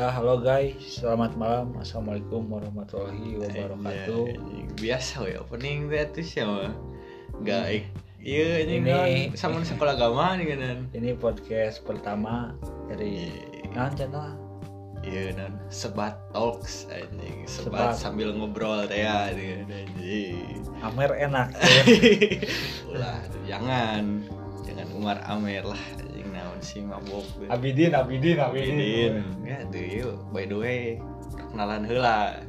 Ya, halo guys. Selamat malam. Assalamualaikum warahmatullahi wabarakatuh. Anjing, biasa we opening teh tuh siapa Gak Iya ini Ini- kan sama sekolah agama nih kan Ini podcast pertama dari nah channel Iya nan sebat talks anjing Sebat. sebat, sambil ngobrol teh ya anjing Amer enak. Ulah jangan jangan Umar Amer lah anjing sih mabok. Abidin, Abidin, Abidin. Ya tuh yuk. By the way kenalan heula.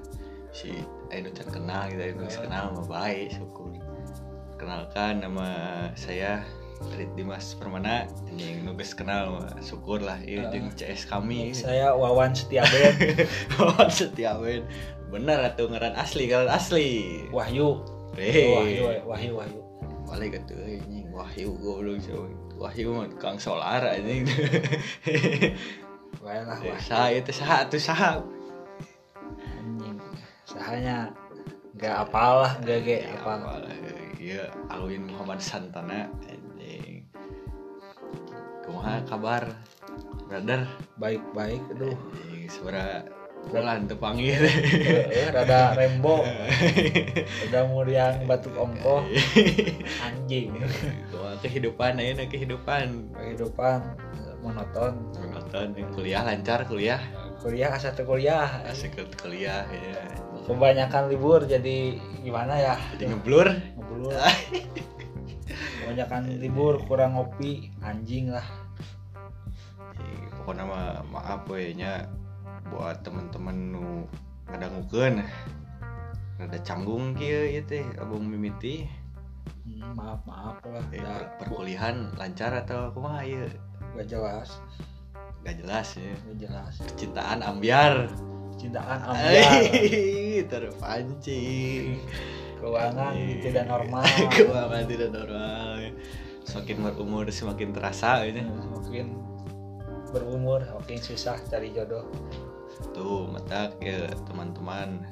Si Ayo can kenal gitu Ayo kenal mah baik syukur. Kenalkan nama saya Rit Dimas Permana. Yang nugas kenal syukur lah. Iya Ah. jeung CS kami. Saya Wawan Setiaben, Wawan Setiawan bener atuh ngaran asli ngaran asli. Wahyu. Wahyu, Wahyu, Wahyu. balik atuh anjing. Wahyu goblok coy Wahyu kang solar anjing Wae lah Wahyu. saha itu saha atuh saha Anjing. Sahanya nggak apalah, nggak ge Ya, apa. apalah. Iya, Alwin Muhammad Santana anjing. Kumaha kabar? Brother, Baik-baik, aduh. anjing seberapa bulan teu panggil. Eh, rada rembo, rada muriang batuk ongkoh, anjing. Kehidupan ayeuna kehidupan. Kehidupan monoton. Nonton kuliah lancar kuliah. Kuliah asa teu kuliah. Asik kuliah ya. kebanyakan libur jadi gimana ya Jadi ngeblur. ngebulur kebanyakan libur kurang ngopi anjing lah Eh, Pokoknya maaf we nya buat teman-teman nu ngadangukeun rada canggung kieu ieu teh abung mimiti Hmm, maaf maaf lah. Eh, ya, per- perkuliahan lancar atau kumaha ieu? gak jelas. Gak jelas ya. Gak jelas. Percintaan ambiar. Cintaan ambiar. Terpancing. Keuangan Anjing. tidak normal. Keuangan tidak normal semakin berumur semakin terasa ini mungkin berumur makin susah cari jodoh tuh mata ya teman-teman.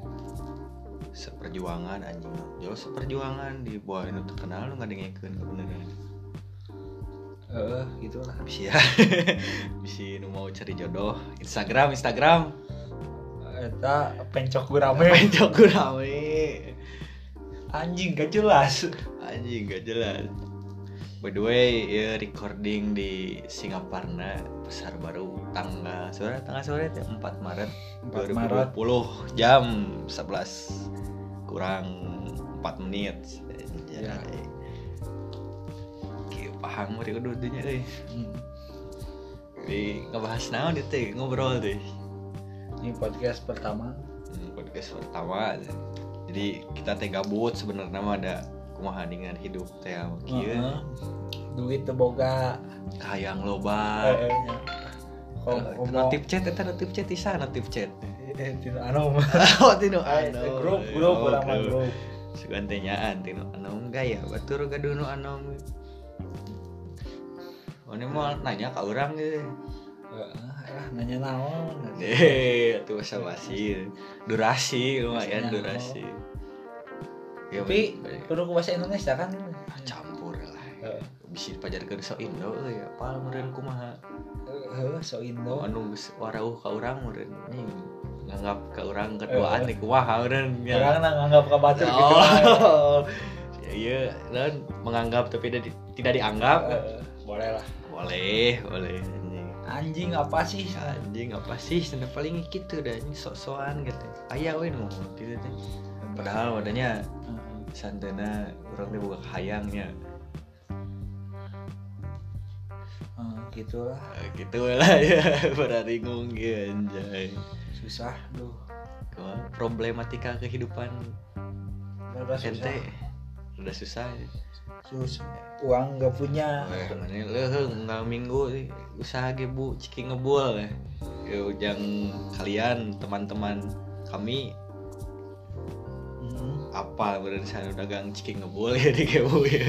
Seperjuangan anjing. Jauh seperjuangan di bawah ini terkenal lu nggak dengerin kebenaran eh gitulah. Bisa ya. Bisa nu mau cari jodoh Instagram Instagram. Eta pencok gurame. Mencok rame anjing gak jelas. Anjing gak jelas by the way ya recording di Singaparna besar baru tanggal sore tanggal sore teh 4 Maret 4 Maret 2020 jam 11 kurang 4 menit Ya. Oke, paham muri kudu dunya euy. Hmm. Di ngebahas naon itu teh ngobrol deh. ini podcast pertama Hmm, podcast pertama jadi kita teh gabut sebenarnya mah ada kumaha dengan hidup teh kieu Heeh. Duit teu boga. Kayang loba Eh, eh, Eh, notif chat eta notif chat isa notif chat. Eh tinu anu oh tinu Eh, anu. grup grup Oh, urang mah grup. Segantanyaan tinu anu gaya batur gaduh nu Oh, ini mau nanya ke orang gitu. Ah, nanya naon? Eh, tuh bahasa basi. Durasi lumayan durasi. Ya, tapi ke bahasa Indonesia kan Bisa dipajarkeun so Indo euy, apal meureun kumaha. Heeh, so Indo Anu geus warauh ka urang meureun. Nih, nganggap ka urang keduaan Eh. nih kumaha meureun. Ya. orang nganggap ka batur gitu Oh. Ya, Iya, dan menganggap tapi tidak, tidak dianggap. Boleh lah Boleh, boleh anjing. apa sih Anjing apa sih? Sudah paling gitu dah ini sok-sokan gitu. Aya we nu gitu teh. Padahal wadahnya santana orang teh buka hayangnya. Gitulah gitu lah ya, pada bingung ya anjay. susah duh? Problematika kehidupan udah susah ente udah susah ya. susah uang gak punya mana leuheung nggak minggu usaha ge bu ciki ngebul ya. Ya ujang kalian teman-teman kami Hmm, apa berencana dagang ciki ngebul ya di kebu ya.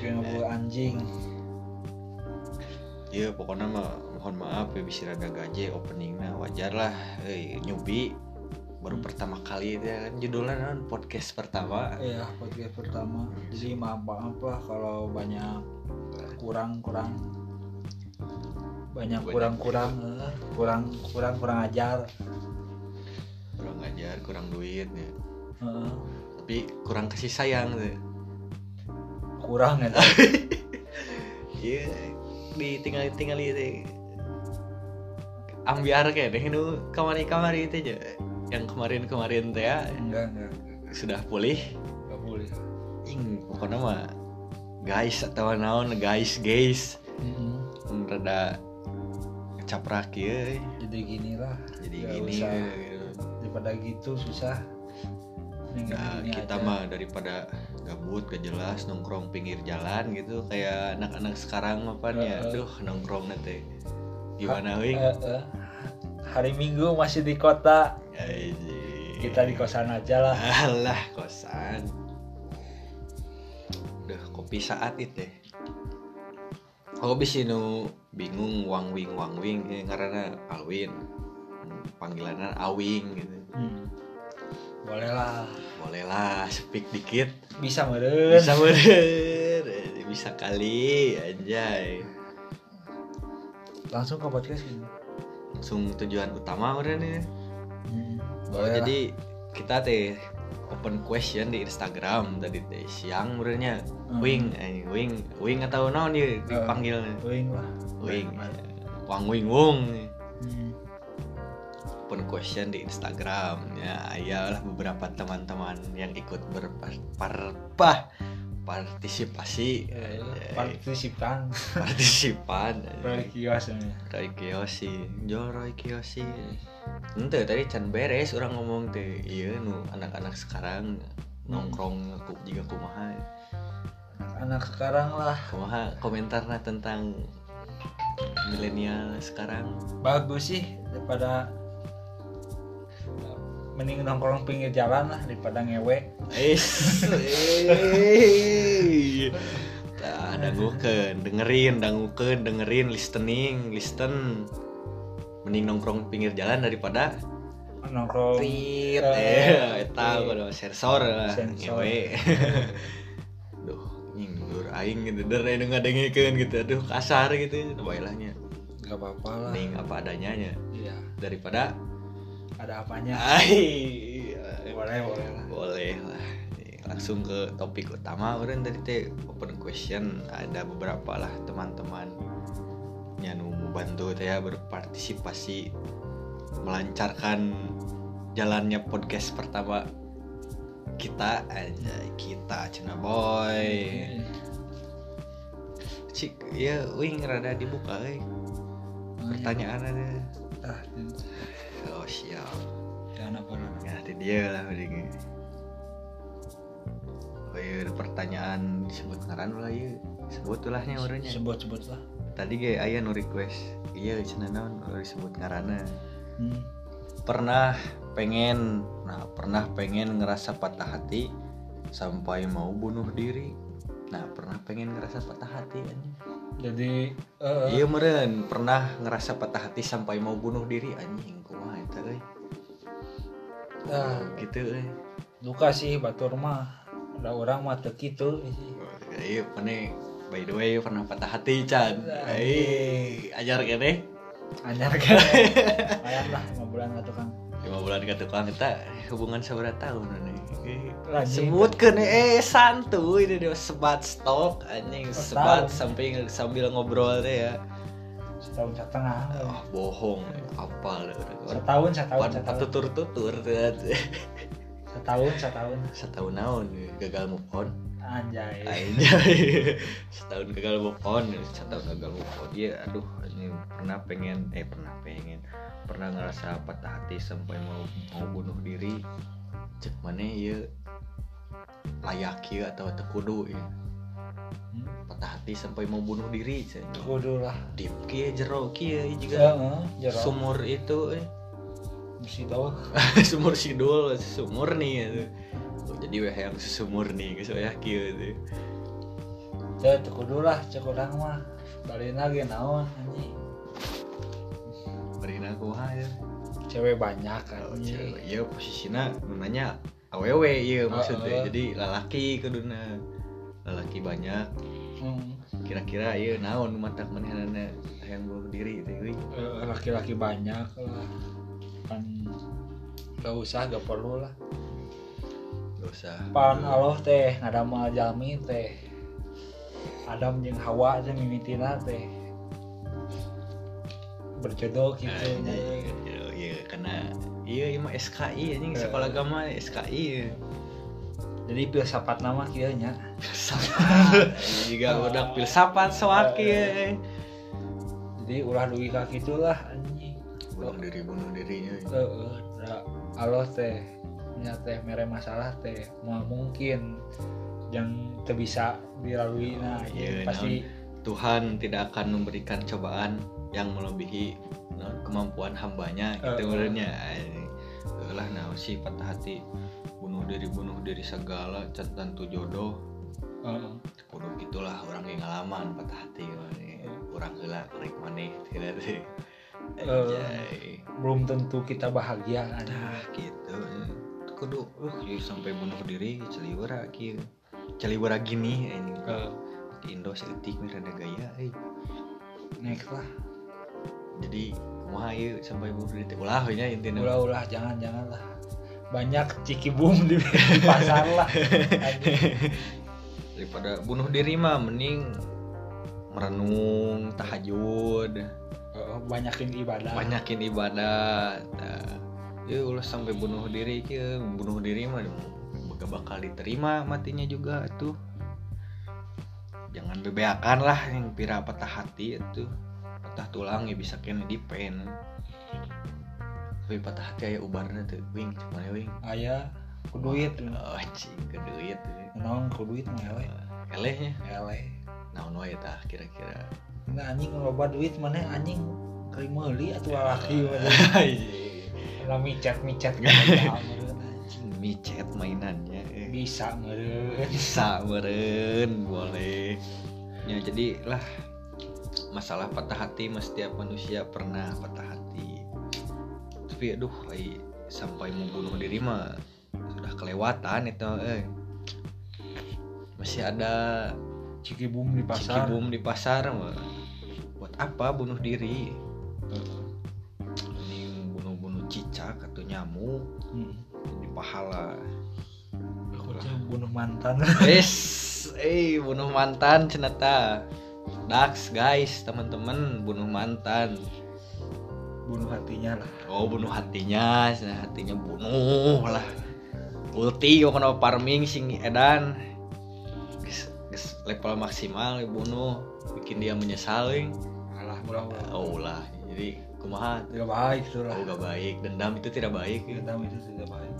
kayak ngebul anjing Iya pokoknya mah mohon maaf ya bisa rada gaje openingnya wajar lah. Eh nyubi baru pertama kali itu ya kan judulnya kan podcast pertama. Iya podcast pertama jadi maaf maaf lah kalau banyak kurang kurang banyak Banyak. kurang-kurang eh, kurang kurang kurang ajar kurang ajar kurang duit ya. Eh, tapi kurang kasih sayang tuh kurang ya iya ditinggal tinggal itu. Ambiar kayak deh nu kamari kamari itu aja. Yang kemarin kemarin teh ya, enggak enggak sudah pulih. Enggak boleh ing pokoknya mah guys atau naon guys guys. Mm-mm. rada caprak ya jadi gini lah. Jadi gini. usah. daripada gitu susah. Nah, kita aja. mah daripada gabut gak jelas nongkrong pinggir jalan gitu. Kayak anak-anak sekarang apa nih Heeh. aduh nongkrong nanti. Gimana wing? Eh, eh. hari minggu masih di kota. Aji. kita di kosan aja lah. Alah kosan. Udah kopi saat itu. Aku bisa nu. Bingung wang wing wang wing. Eh, karena Alwin. Panggilannya Awing gitu. Hmm. boleh lah boleh lah speak dikit. Bisa meren bisa bener bisa kali anjay. Langsung ke podcast gitu langsung tujuan utama udah nih Hmm. Oh, jadi kita teh open question di Instagram tadi teh siang benernya Hmm. wing eh, wing wing atau naon dia dipanggilnya. Wing lah. Wing Bener. wang wing wong. Hmm. Open question di Instagram. Ya ayalah beberapa teman-teman yang ikut berparpah partisipasi Eh, partisipan. Partisipan Roy kiosnya Roy Kiyoshi Jo Roy Kiyoshi Ente tadi can beres orang ngomong teh iya nu anak-anak sekarang nongkrong aku juga kumaha. Anak sekarang lah. Kumaha komentarnya tentang milenial sekarang? Bagus sih daripada mending nongkrong pinggir jalan lah daripada ngewe. Eh. Tah, dangukeun, dengerin, dangukeun, dengerin, listening, listen. Mending nongkrong pinggir jalan daripada nongkrong Rit, Eh, eh, eta kudu sensor lah, ngewe. Duh, dur aing gitu, der anu ngadengikeun gitu, aduh kasar gitu, bailahnya. nggak apa-apa lah. Mending apa adanya nya. Iya. Daripada ada apanya? Ai boleh boleh lah. Boleh lah. Langsung ke topik utama orang tadi teh open question. Ada beberapa lah teman-teman yang mau bantu teh ya berpartisipasi melancarkan jalannya podcast pertama kita. Aja kita cina boy. Cik ya wing rada dibuka eh. pertanyaan ada ah siap jangan apa Ya, itu dia lah mending. Oh iya, pertanyaan disebut ngaran lah iya. Sebut ulahnya orangnya. sebut sebut lah Tadi kayak aya nu request. Iya, cenah naon disebut ngaranna. hmm. Pernah pengen, nah pernah pengen ngerasa patah hati sampai mau bunuh diri. Nah, pernah pengen ngerasa patah hati anjing. jadi eh, Iya meren, pernah ngerasa patah hati sampai mau bunuh diri anjing. Kumaha eta euy? ah, Gitu euy. luka sih batur mah ada orang mah teu kitu Iya, mana by the way pernah patah hati Chan. Eh, ajar kene kan? Lumayan lah lima bulan atau kan lima bulan ke tukang kita hubungan seberapa tahun nih? Sebut kene eh santuy ini dia sebat stok anjing. Oh, sebat sampai sambil ngobrol deh ya. Setahun setengah. Ah, bohong. Apa lah setahun setahun Pan setahun tutur tutur setahun setahun setahun naon gagal move on. Anjay. Anjay. setahun gagal move on setahun gagal move on. Iya aduh ini pernah pengen eh pernah pengen. Pernah ngerasa patah hati sampai mau mau bunuh diri. Cek mana ya? Layak ya atau tekudu ya Hmm, patah hati sampai mau bunuh diri kudu lah deep kia jero kia juga jeruk sumur itu eh. tahu sumur sidul sumur nih ya. Oh, jadi weh yang sumur nih guys ya kia tuh ya kudu lah cek urang mah balik lagi naon anjing Marina kumaha ya cewek banyak kan Oh, cewek. Iya posisinya nanya awewe iya maksudnya. Heeh. Jadi lalaki kuduna. Lalaki banyak. Hmm, kira-kira iya naon mantak manehna yang bunuh diri teh euy? Eh, laki-laki banyak lah. Kan gak usah gak perlu lah. Gak usah. Pan Allah teh ngadama jalmi teh. Adam jeung Hawa teh mimitina teh. Berjodoh gitu. Anjing, iya, iya karena iya iya mah SKI anjing sekolah agama SKI ya. Jadi filsafat nama kieu nya. Filsafat. Juga udah filsafat soak ya jadi ulah duwi ka kitu lah anjing. Bunuh diri bunuh dirinya. Da Allah teh nya teh mere masalah teh mau mungkin. Yang teu bisa dilalui nah Iya, pasti. Tuhan tidak akan memberikan cobaan yang melebihi kemampuan hambanya gitu Eh, benernya lah nah si patah hati diri bunuh diri segala can tentu jodoh. Heeh. kudu gitulah orang yang ngalaman patah hati orang heula rek maneh tidak Anjay. belum tentu kita bahagia kan? Nah gitu. Kudu uh ieu sampai bunuh diri celiwara kieu celiwara gini ini di Indo seetik nih rada gaya eh. next lah. Jadi kumaha ieu sampai bunuh diri? Ulah we nya intina ulah ulah jangan jangan lah banyak ciki boom di, di pasar lah. Daripada bunuh diri mah mending merenung tahajud. Heeh, banyakin ibadah. Banyakin ibadah nah, ya ulah sampai bunuh diri kieu bunuh diri mah gak bakal diterima matinya juga tuh jangan bebeakan lah yang pira patah hati itu patah tulang ya bisa kena dipen tapi patah hati aya ubarna tuh. Wing cuman wing. Aya ku duit. Oh cing ke duit naon ku duit mah eleh elehnya eleh. Naon wae tah kira-kira? Nah anjing loba duit mana anjing. Kali meuli atuh lalaki lah micet micet. Micet mainannya eh. bisa meureun. Bisa meren boleh. Ya jadi lah masalah patah hati setiap manusia pernah patah tapi aduh ai, sampai mau bunuh diri mah sudah kelewatan itu eh. Masih ada ciki boom di pasar. Cikibum di pasar mah. Buat apa bunuh diri? Ini bunuh-bunuh cicak atau nyamuk Hmm. di pahala. Bunuh mantan. Wes, eh bunuh mantan cenata. Dax guys, teman-teman bunuh mantan. Bunuh hatinya lah Oh bunuh hatinya, cenah hatinya bunuh lah. Ulti kok kena farming sing edan. Geus- geus level maksimal bunuh, bikin dia menyesal. alah ulah Oh lah, jadi kumaha? tidak baik itu lah Oh gak baik, dendam itu tidak baik. ya. dendam itu tidak baik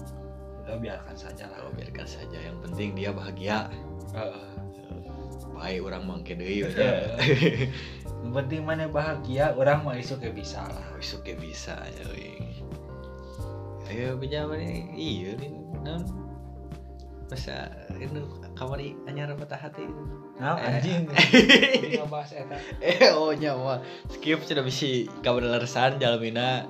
udah biarkan saja lah Oh, biarkan saja, yang penting dia bahagia. Heeh. Baik orang mangke deui. Yang penting mana bahagia orang mah isuk ya bisa lah. Besok ya bisa ya ayo pinjam nih iya nih non. Masa itu kamar anyar patah hati. Nah Eh. anjing. Ini ngebahas eta. Eh oh nyawa. Skip sudah bisa kabar larasan jalamina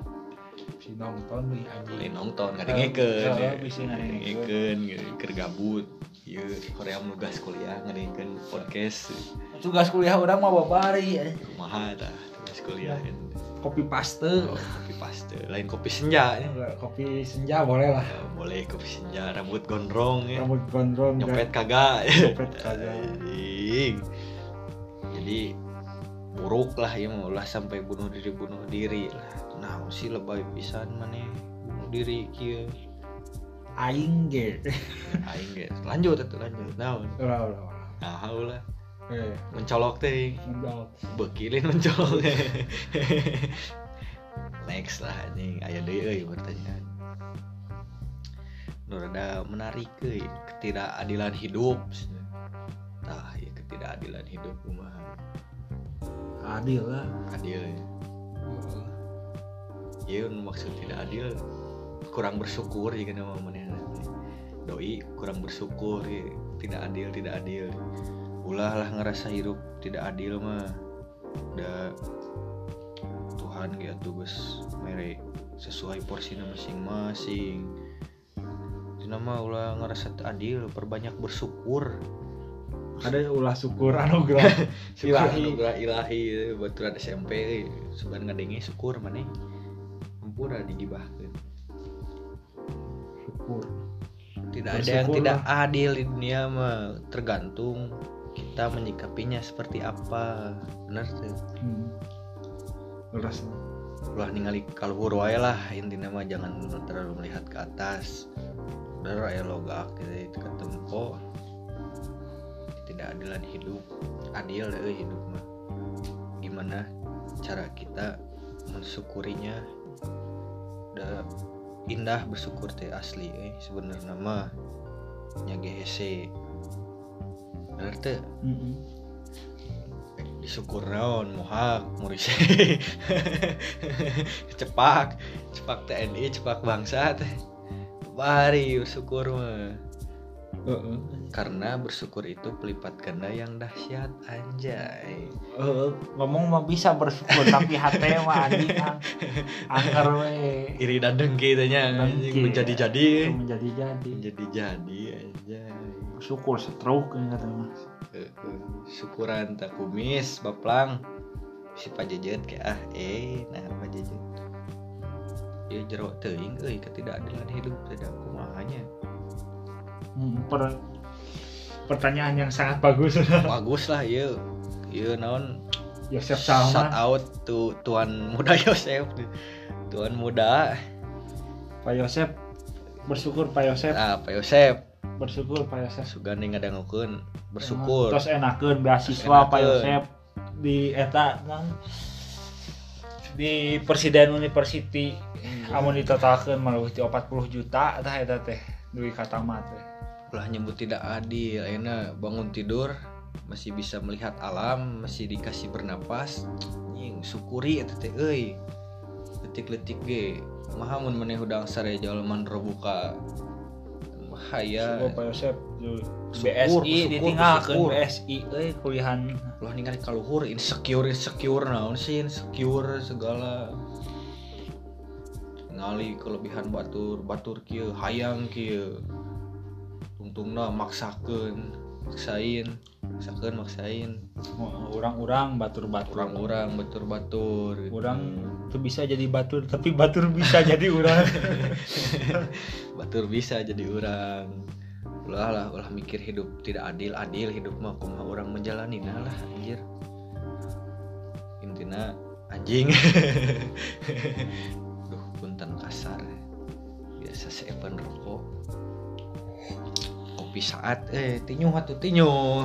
si nonton nih anjing. Lain nonton Eh, dengekeun ya. bisa dengekeun keur gabut. Ieu Korea nugas kuliah ngadengkeun podcast. Tugas kuliah orang mah babari kumaha tah tugas kuliah. Kopi paste. Oh, kopi paste. Lain kopi senja ya. Kopi senja boleh lah. Ya, boleh kopi senja. Rambut gondrong ya. Rambut gondrong nyopet kagak Nyopet kagak. Jadi buruk lah ya mau lah sampai bunuh diri bunuh diri lah nah sih lebay pisan mana bunuh diri kia aing ge. Aing guys lanjut itu lanjut. Nah ulah ulah ulah. Nah lah. Eh mencolok teh. Menjawab bekilin mencolok. Next lah anjing. Aya deui euy pertanyaan. Nu rada menarik euy ketidakadilan hidup. Tah ya ketidakadilan hidup kumaha. Adil lah. Adil ya Iya maksud tidak adil kurang bersyukur kan sama manehna. doi kurang bersyukur ya. tidak adil tidak adil. Ulah lah ngerasa hidup tidak adil mah. Udah Tuhan gitu guys mere sesuai porsinya masing-masing. Dina mah ulah ngerasa adil perbanyak bersyukur. Ada ulah syukur anugerah. Syukur ilahi. anugerah ilahi baturan SMP sebenarnya ngadengi syukur mana ampura digibahkeun syukur. Tidak ada yang tidak lah. adil di dunia mah. Tergantung kita menyikapinya seperti apa. Benar tuh hmm. Leres. ulah ningali kaluhur wae lah. Intinya mah jangan terlalu melihat ke atas. Udah ya logak gitu itu ketempo tidak adilan hidup. Adil deh hidup mah. Gimana cara kita mensyukurinya udah indah bersyukur teh asli eh. Sebenarnya mah nya GHC bener teh? Mm-mm. disyukur naon mohak murise cepak cepak TNI cepak bangsa teh. Bari bersyukur mah Heeh. karena bersyukur itu pelipat ganda yang dahsyat anjay. Heeh, ngomong mah bisa bersyukur tapi hati mah anjing ang- angker we. Iri dan dengki tanya anjing menjadi-jadi. Itu menjadi jadi menjadi-jadi anjay. Syukur ini kata mas. Syukuran tak kumis baplang. Si pajejet kayak ah eh nah pajejet. Ya jero teuing euy ketidakadilan hidup tidak kumahanya per- pertanyaan yang sangat bagus. Bagus lah iya. Iya naon? Yosef shout Salman out to tuan muda Yosef. Tuan muda. Pak Yosef bersyukur Pak Yosef. Ah Pak Yosef. Bersyukur Pak Yosef. Sugani ngadangukeun bersyukur. Terus enakeun beasiswa. Pak Yosef di eta non di Presiden University. Amun ditotalkeun maluh ti 40 juta tah eta teh duit katamat teh ulah nyebut tidak adil. Ayeuna bangun tidur masih bisa melihat alam masih dikasih bernapas anjing syukuri eta teh euy. Letik-letik ge. Maha mun maneh hudang sare jalman rebuka bahaya BSI bersyukur. BSI euy kuliahan. Ulah ningali kaluhur insecure insecure naon sih insecure segala. Ngali kelebihan batur batur kieu hayang kieu tungtungna maksakeun maksain maksakeun maksain. Orang-orang batur-batur. Orang-orang batur-batur. Orang tuh bisa jadi batur tapi batur bisa jadi orang batur bisa jadi orang ulah lah ulah mikir hidup tidak adil adil hidup mah kumaha orang menjalani nah lah anjir. Intina anjing. Duh punten kasar. Biasa seepan rokok saat eh tinyu atuh tinyu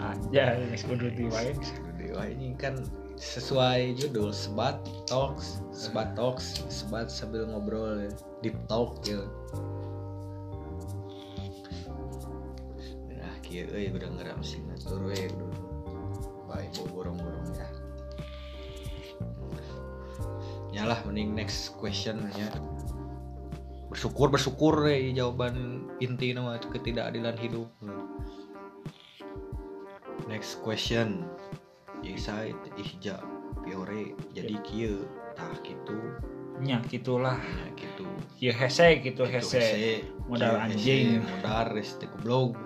aja geus kudu Dewa ini kan sesuai judul sebat talks sebat talks sebat sambil ngobrol ya. deep talk ya. Nah kia euy udah ngeram sing ngatur we udah baik borong-borong ya. Nyalah mending next question ya bersyukur bersyukur ya jawaban inti nama ketidakadilan hidup. Next question. Inside ihja piore jadi kieu tah kitu. Nya gitulah nya kitu. Kieu hese gitu Kitu hese. modal anjing. modal res teh goblok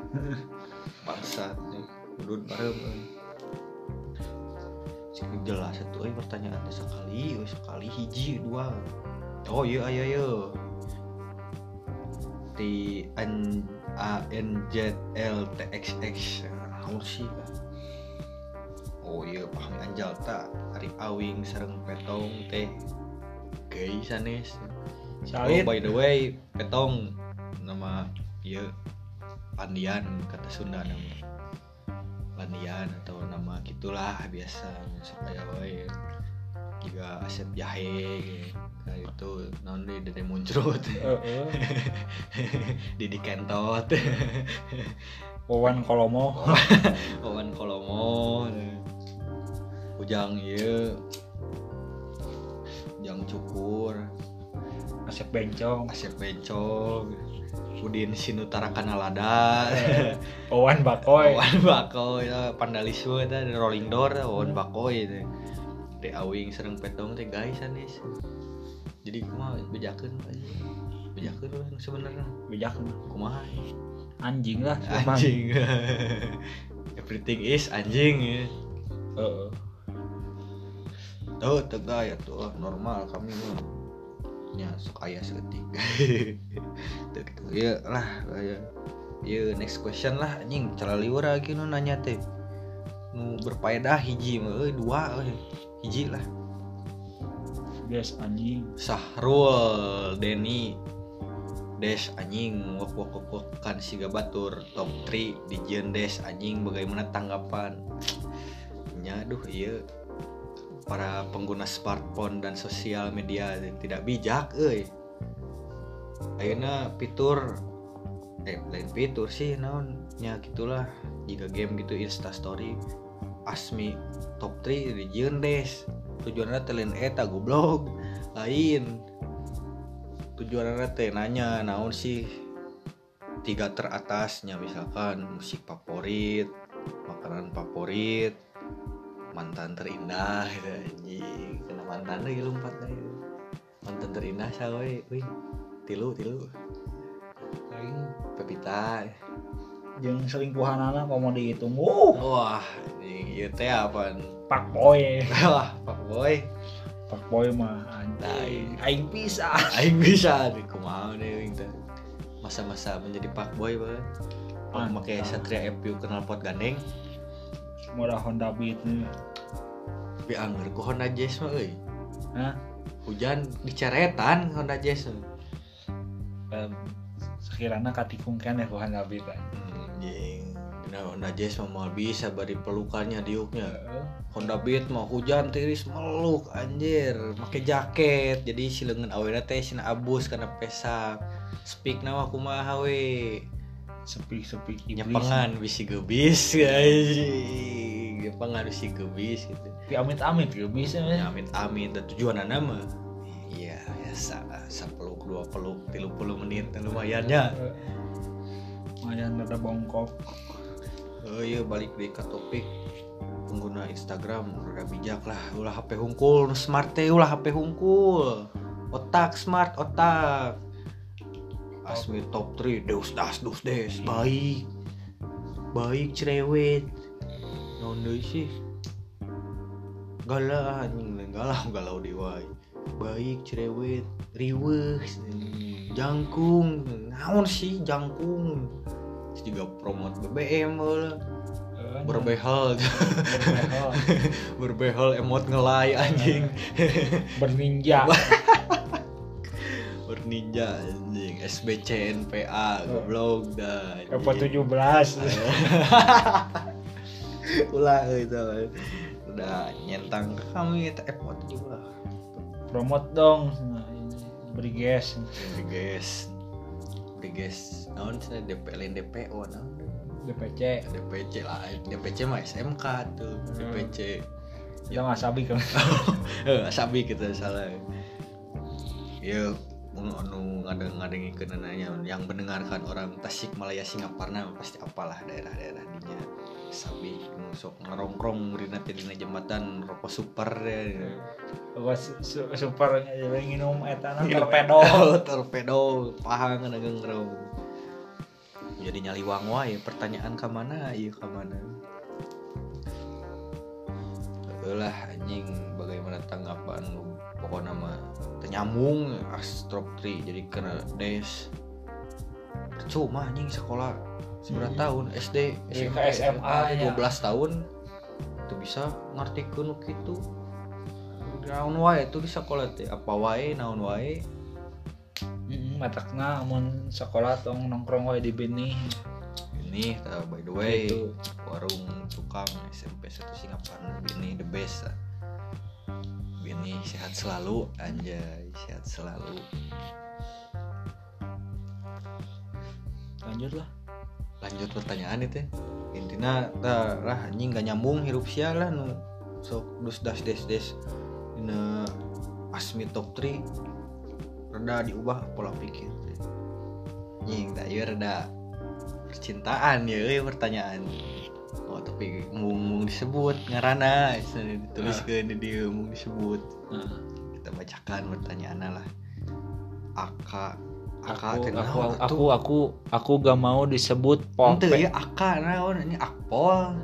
bangsat nih udun bareng. Cik jelas itu euy pertanyaan sekali euy sekali hiji dua. Oh iya iya iya T N A N Z L T X X. Naon sih oh iya pahami anjal tak hari awing sareng petong teh. Gay sanes. Oh by the way petong nama iya Pandian kata Sunda nama Pandian atau nama gitulah biasa supaya wae juga Asep Jahe. Nah itu non di Dede Muncrut. Heeh. Didi Kentot. Wawan Kolomo. Wawan Kolomo. Ujang iya. Ujang Cukur. Asep Bencong. Asep Bencong. Udin Sinutara Kanalada Wawan Bakoy. Wawan Bakoy ya, Pandalisme Rolling Door Wawan Bakoy itu Teh Awing sereng petong teh guys anis. Jadi kumaha bejakeun bejakeun orang sebenarnya. Bijak kumaha? Anjing lah anjing. Everything is anjing. Ya Heeh. tuh tegak ya tuh normal kami mah. Nya sok aya seketik tuh gitu. Ya lah ya ya next question lah anjing. Cara liur lagi nu nanya teh. Nu berfaedah hiji mah dua euy hiji lah. Guys anjing. Sahrul Denny. Des anjing. Wok wok wok wok kan siga batur top 3 di Jen Des anjing. Bagaimana tanggapan? Nya aduh iya. Para pengguna smartphone dan sosial media yang tidak bijak euy. Ayeuna fitur eh lain fitur sih naon? Nya gitulah. Jika game gitu insta story asmi top 3 di Jen Des. Tujuannya telen eta goblok. Lain. Tujuannya teh nanya naon sih? Tiga teratasnya misalkan musik favorit makanan favorit mantan terindah gitu anjing. Kena mantan lagi lompat deh mantan terindah sawe. Wih tilu tilu. Aing pepita yang selingkuhan anak mau dihitung. Uh wah ini ieu teh apa pak boy. Wah pak boy. Pak boy mah anjing. Aing bisa. Aing bisa. Nih kumaha deh aing teh? Masa-masa menjadi pak boy banget pakai Satria FPU kenal pot gandeng. Modal Honda Beat nih. Tapi anggar ku Honda Jazz mah euy. Hah? hujan diceretan Honda Jazz. Em, sekiranya katikung kan ya ku Honda Beat kan anjing. Nah Honda Jazz mah bisa bari pelukannya diuknya. Honda Beat mah hujan tiris meluk anjir. Make jaket jadi si leungeun awena teh sina abus karena pesak. Speak nama kumaha we? Sepi sepi iblis. Nyepengan bisi gebis anjing. Nyepengan bisi gebis gitu. Tapi amit amit gak bisa ya ya amit amit dan tujuan nama iya ya sa, sa peluk dua peluk tilu puluh menit lumayan ya lumayan ada bongkok. Oh iya balik deh ke topik pengguna Instagram udah bijak lah. Ulah HP hungkul smart teh ulah HP hungkul. Otak smart otak. Asmi top 3 deus das dus des baik. Baik cerewet. Deui sih? Galah anjing galau galau di wae. Baik cerewet riweuh. Jangkung naon sih jangkung. Terus juga promote BBM lah berbehel. Berbehel. Berbehel emot ngelai anjing. Berninja. Berninja anjing. SBC NPA goblok dah. Apa 17 ulah itu udah nyentang kami eta F juga. Promote dong. Nah, ini. Beri gas guys naon sih DP lain DPO naon? DPC DPC lah DPC mah SMK tuh DPC ya nggak sabi kan? Eh sabi kita salah. Ya anu ngadeng ngadengi nanya yang mendengarkan orang Tasik Malaya Singaparna pasti apalah daerah-daerah dinya sabi sok ngerongkrong dina teh dina jembatan rokok super ya. Gua su- su- super nginum eta na torpedo. torpedo pahang ngerong jadi nyaliwang wae pertanyaan ke mana iya ke mana. Lah anjing bagaimana tanggapan lu? Pokoknya mah ternyambung astrop 3 jadi kena des. Percuma anjing sekolah seberapa Hmm. tahun SD ke SMA nya. 12 tahun itu bisa ngerti kuno gitu naon wae itu di sekolah teh apa wae naon wae Mm, matakna amun sekolah tong nongkrong wae di benih ini uh, by the way Gitu. warung tukang SMP satu Singapura ini the best ah. Bini sehat selalu anjay sehat selalu lanjut lah lanjut pertanyaan itu intinya tah lah anjing gak nyambung hirup sia lah nu. Sok dus das des des. Dina asmi top 3 reda diubah pola pikir anjing tak iya reda percintaan ya euy pertanyaan. Oh tapi mung disebut ngarana cenah dituliskeun di dieu mung disebut. Kita bacakan pertanyaan lah. Aka Aka aku aku aku atuh? aku aku gak mau disebut Ente Polpe. ya Aka naon ini Akpol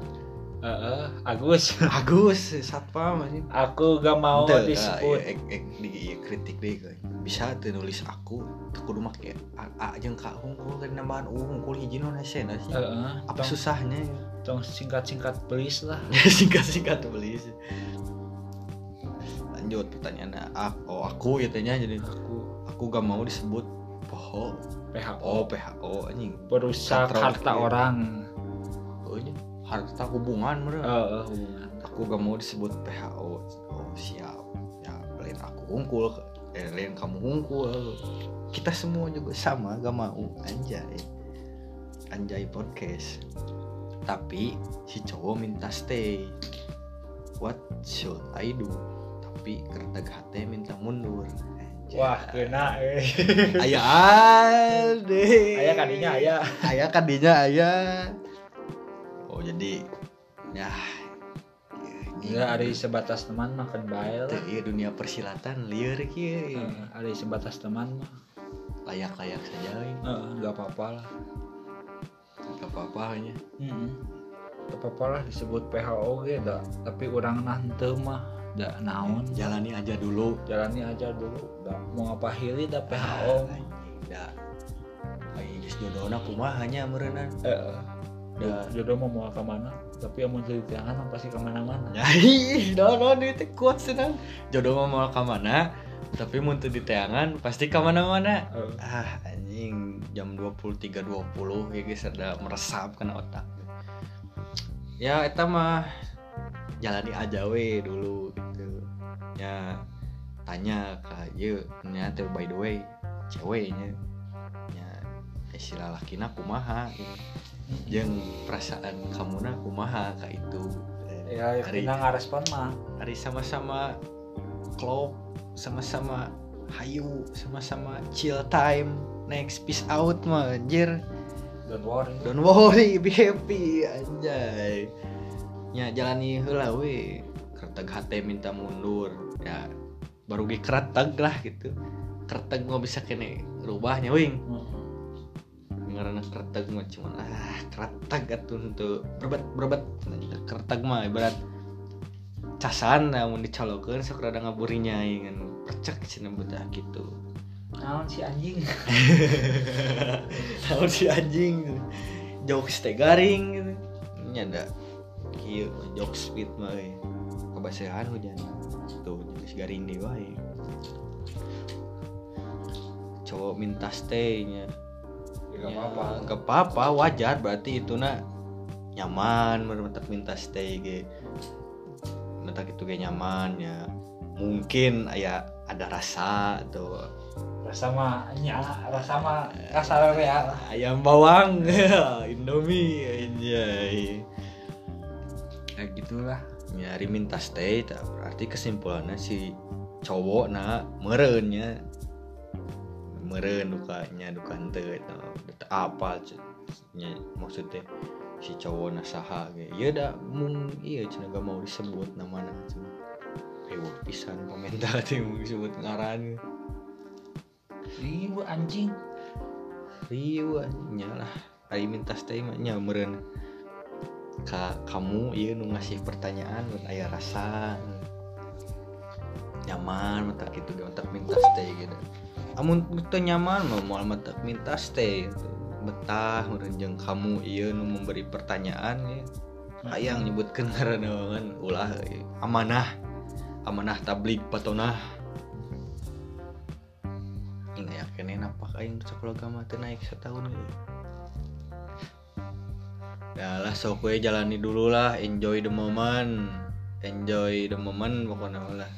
Heeh, Agus. Agus satpam anjing Aku gak mau Ente, disebut. ah, iya, ek, ek, di iya, kritik deh bisa tuh nulis aku teu kudu make a, a jeung ka hungkul kan nambahan u hungkul hiji non hese na sih Heeh, apa tong, susahnya tong singkat-singkat please lah. singkat-singkat beli sih lanjut pertanyaan oh aku ya tanya jadi Aku aku gak mau disebut poho PHO oh PHO anjing. Perusak Katrol, harta iya. orang. oh ini harta hubungan bener Heeh, hubungan. aku gak mau disebut PHO oh siap. Ya lain aku unggul. Eh lain kamu unggul. Kita semua juga sama gak mau. Anjay. Anjay podcast. Tapi si cowok minta stay. What should I do? Tapi kerteg hati minta mundur. Wah, kena eh. ayah deh Aya kadinya aya. ayah kadinya ayah oh jadi ya Enggak ada sebatas teman makan lah. ieu dunia persilatan lieur kieu. Heeh, ada sebatas teman mah. Layak-layak saja we. Heeh, enggak apa-apa lah. Gak apa-apa nya. Heeh. Gak apa-apa lah disebut PHO da, tapi orang nante mah da naon. Jalani aja dulu. Jalani aja dulu. Da mau ngapahili da PHO. mah. Da. Ai geus jodohna kumaha nya meureunna. Heeh. Da. Jodoh mau mau ke mana? Tapi yang jadi tangan mah pasti ke mana-mana. Nyai, no no itu kuat senang. Jodoh mah mau ka mana? Tapi mun teu diteangan pasti ka mana-mana. Heeh. Ah anjing jam 23.20 ya guys ada meresap kena otak. Ya eta mah jalani aja we dulu. Ya tanya ka ieu nya teh by the way ceweknya ya istilah lakina kumaha gitu. jeung perasaan kamuna kumaha ka itu Ya, ya hari ngarespon mah. hari sama-sama klop sama-sama hayu sama-sama chill time next peace out mah anjir Don't worry. don't worry be happy anjay nya jalani heula we kerteg hate minta mundur ya baru dikereteg lah gitu. Kerteg mah bisa kene rubahnya wing. Karena kerteg mah cuma ah kerteg atuh untuk berbet berbet. Kerteg mah ibarat casan namun dicolokeun sok rada ngaburinya dengan percek cenah betah gitu. Naon si anjing? tahu si anjing? Jokes teh garing gitu. Nya da kieu jokes speed mah kebasehan hujan tuh jokes garing deui wae cowok minta stay nya Gak apa-apa. Ya, Gak apa-apa, wajar berarti itu nak nyaman mentak minta stay ge. Mentak itu kayak nyaman ya. Mungkin ya ada rasa atau Rasa mah nya, rasa mah kasar ya. ayam bawang Indomie anjay. Ya gitulah. Nyari minta stay tak berarti kesimpulannya si cowok nak merennya. Meren dukanya duka henteu eta apa nya maksudnya si cowok nasaha ge? Ieu da mung ieu cenah gak mau disebut namana cenah eueuh pisan komentar teh mau disebut ngaran Ribu anjing. rieu nya lah ari minta stay mah nya meureun Ka, kamu iya nu ngasih pertanyaan buat ayah rasa nyaman mata gitu di otak minta stay gitu amun kita nyaman mau mata minta stay gitu. betah merenjeng kamu iya nu memberi pertanyaan ya ayang nyebutkan karena kan ulah ya. amanah amanah tablik patonah ini yakin apa kayak sekolah agama naik setahun gitu Ya lah sok we jalani dulu lah, enjoy the moment. Enjoy the moment pokoknya lah.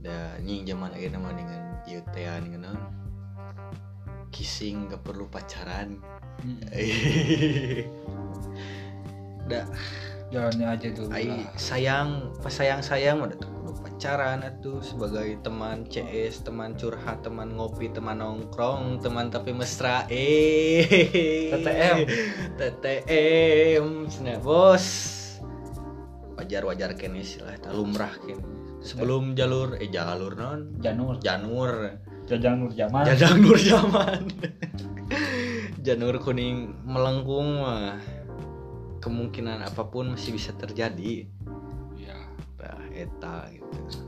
Da nying zaman ayeuna mah dengan dengan naon? Kissing gak perlu pacaran. da Jalannya aja dulu lah. sayang pas sayang sayang udah perlu pacaran atuh sebagai teman CS teman curhat teman ngopi teman nongkrong teman tapi mesra eh. TTM. TTM cenah bos. Wajar wajar kene eta lumrah kene sebelum jalur eh jalur non? Janur. janur. Jajang Jajang Nur Zaman. Janur kuning melengkung mah. Kemungkinan apa pun masih bisa terjadi. Nah eta gitu.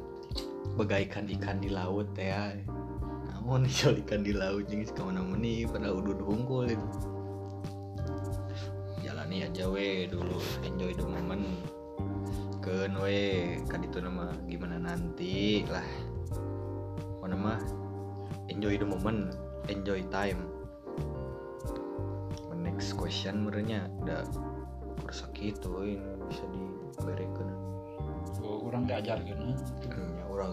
Bagaikan ikan di laut ya. Namun iso ikan di laut jeung ke mana meni pada udud hungkul itu jalani aja we dulu. Enjoy the moment. Keun we kan itu nama gimana nanti lah. Mana mah enjoy the moment enjoy time. Next question merenya udah kursa gitu ini bisa diberikan Oh, orang diajarkan ya orang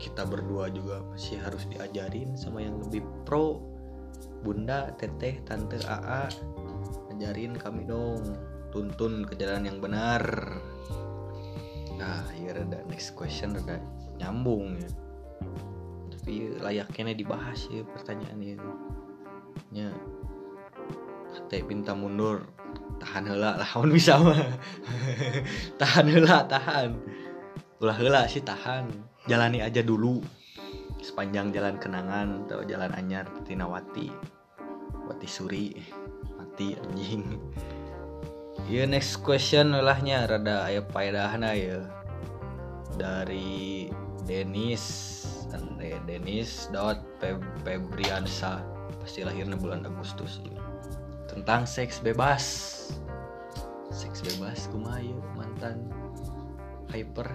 kita berdua juga masih harus diajarin sama yang lebih pro. Bunda teteh tante aa ajarin kami dong. Tuntun ke jalan yang benar. Nah ya rada next question rada nyambung ya. Tapi layaknya dibahas ya pertanyaan itu nya teh pinta mundur tahan hela lah mun bisa mah. Tahan hela tahan. Ulah hela sih tahan. Jalani aja dulu. Sepanjang jalan kenangan atau jalan anyar Tinawati Wati. Suri mati anjing. Ya next question ulahnya rada aya paedahna ya. Dari Denis eh, Denis dot Feb- Febriansa. Pasti lahirnya bulan Agustus ya. Tentang seks bebas. Seks bebas kumaha ieu mantan hyper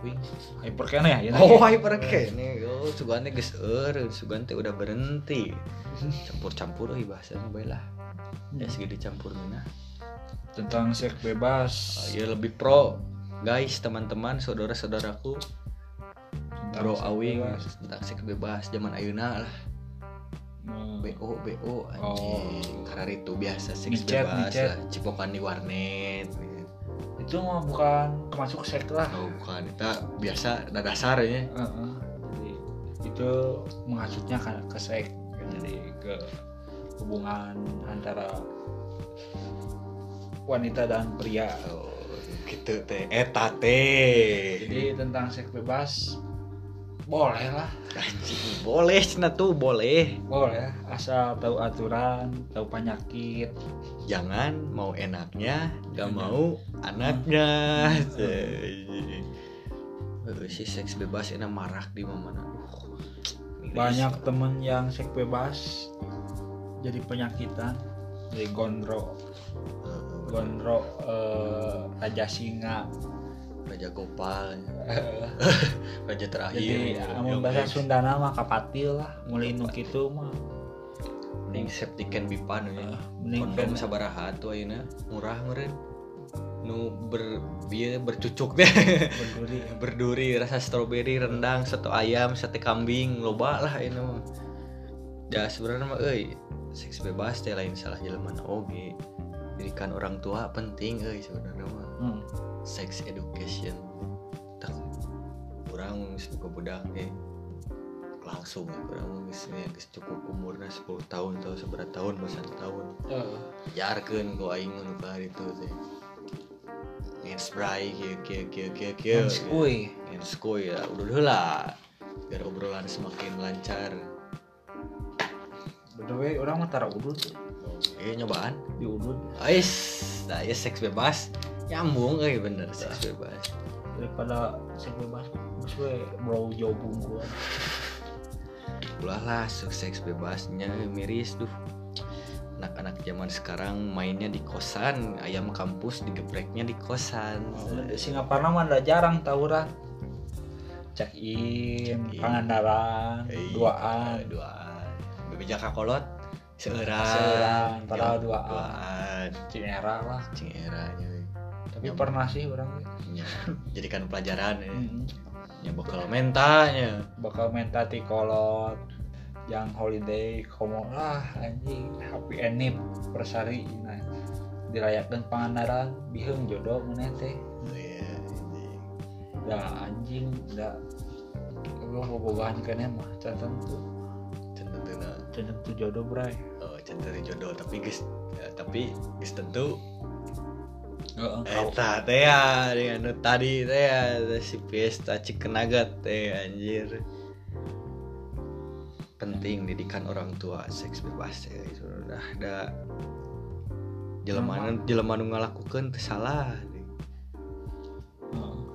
wing. Hyper kene ya ini oh hyper kene. Oh sugante geus eureun sugante udah berhenti. Campur-campur euy bahasa bae lah. Ya segede campur mina tentang seks bebas. Ya lebih pro. Guys teman-teman saudara-saudaraku. Bro awing tentang seks bebas zaman ayeuna lah. BO BO anjing. Karena itu biasa seks Micet, bebas lah cipokan di warnet. Itu mah bukan termasuk seks lah. Oh bukan. Itu biasa dah dasar ya. Heeh. jadi itu menghasutnya ke, ke seks. Jadi ke hubungan antara wanita dan pria. Oh, gitu teh. Eta teh jadi tentang seks bebas boleh lah. Anjing boleh cina tuh boleh. Boleh. Asal tahu aturan tahu penyakit. Jangan mau enaknya gak mau anaknya. Eh, si seks bebas ini marak di mana miris. banyak temen yang seks bebas jadi penyakitan jadi gondro Eh, gondro eh, raja singa. Raja Gopal Raja terakhir jadi amun Young bahasa X. Sundana mah kapatil lah mulai nu kitu mah. Mending septiken bipan ya. Eh, mending kondom sabaraha tuh ayeuna. Murah meureun. Nu ber bieu bercucuk teh berduri. Berduri rasa stroberi rendang satu ayam sate kambing loba lah ini mah. Ya sebenarnya mah euy seks bebas teh lain salah jelema oge. Didikan orang tua penting euy sebenarnya mah. Hmm. sex education orang buka budak eh langsung orang geus geus cukup umurnya 10 tahun atau seberapa tahun bosan tahun. Eh, jarkeun ku aing nu ka ditu teh ngespray kieu kieu kieu kieu kieu Menskui. Ngenskoy ya. Udah heula biar obrolan semakin lancar. Way orang mah tara udut. Eh nyobaan? Di udut. Ais nah ya seks bebas. Nyambung euy bener seks bebas. Daripada seks bebas bos we bro jobung gua ulah lah seks bebasnya miris duh. Anak-anak zaman sekarang mainnya di kosan ayam kampus digepreknya di kosan. Di Singapura mah ada jarang tawuran check in in. pangandaran Eh, duaan. duaan. Bebejak kakolot seorang Seurang, padahal duaan. duaan. Cinera lah. Cing eranya tapi pernah sih orang Ya, jadikan pelajaran ya. Ya bakal mentanya. bakal minta kolot yang holiday komo lah anjing happy ending persari nah dirayakan pangandaran biheung jodoh meneh teh Oh, iya, anjing. da anjing da belum bobogahan kene mah can tentu Can tentuna. can tentu jodoh bray Oh, can teu jodoh tapi guys ya, tapi guys tentu tadi teh ya si Fiesta Chicken Nugget teh anjir. penting didikan orang tua seks bebas ya itu udah ada jelema jelema nu ngalakukeun teu salah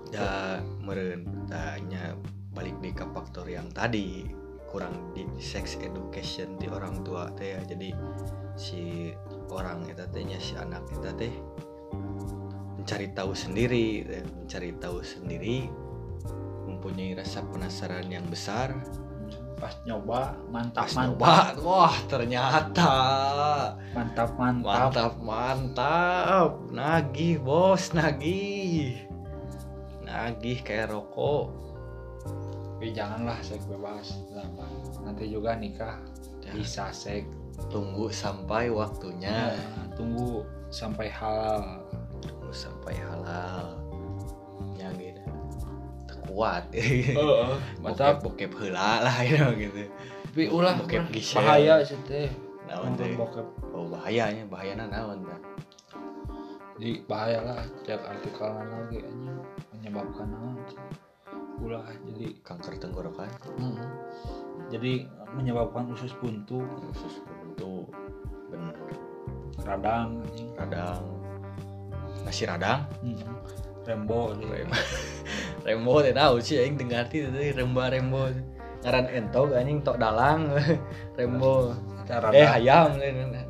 da meren tanya balik di ke faktor yang tadi kurang di sex education di orang tua teh ya. Jadi si orang eta teh nya si anak eta teh mencari tahu sendiri mencari tahu sendiri mempunyai rasa penasaran yang besar. Pas nyoba mantap pas mantap. nyoba wah ternyata. Mantap mantap. Mantap mantap. Nagih bos nagih. Nagih kayak rokok. Tapi janganlah seks bebas Kenapa? nanti juga nikah. Ya, bisa seks tunggu sampai waktunya. Nah, tunggu sampai tunggu sampai halal ya gitu kuat mantap bokep bokep heula lah ya gitu. Tapi ulah Bokep gisel. bahaya sih teh. Naon teh? bokep. Oh bahayanya bahayana naon tah jadi bahaya lah cek artikel lagi anjing. Menyebabkan naon ulah jadi kanker tenggorokan. Mm, jadi menyebabkan usus buntu. Khusus untuk bener. Radang radang nasi radang? Mm, rembo rembo. Teh tahu sih aing teu ngarti teh remba rembo ngaran entog anjing tok dalang. Rembo. Rada eh hayam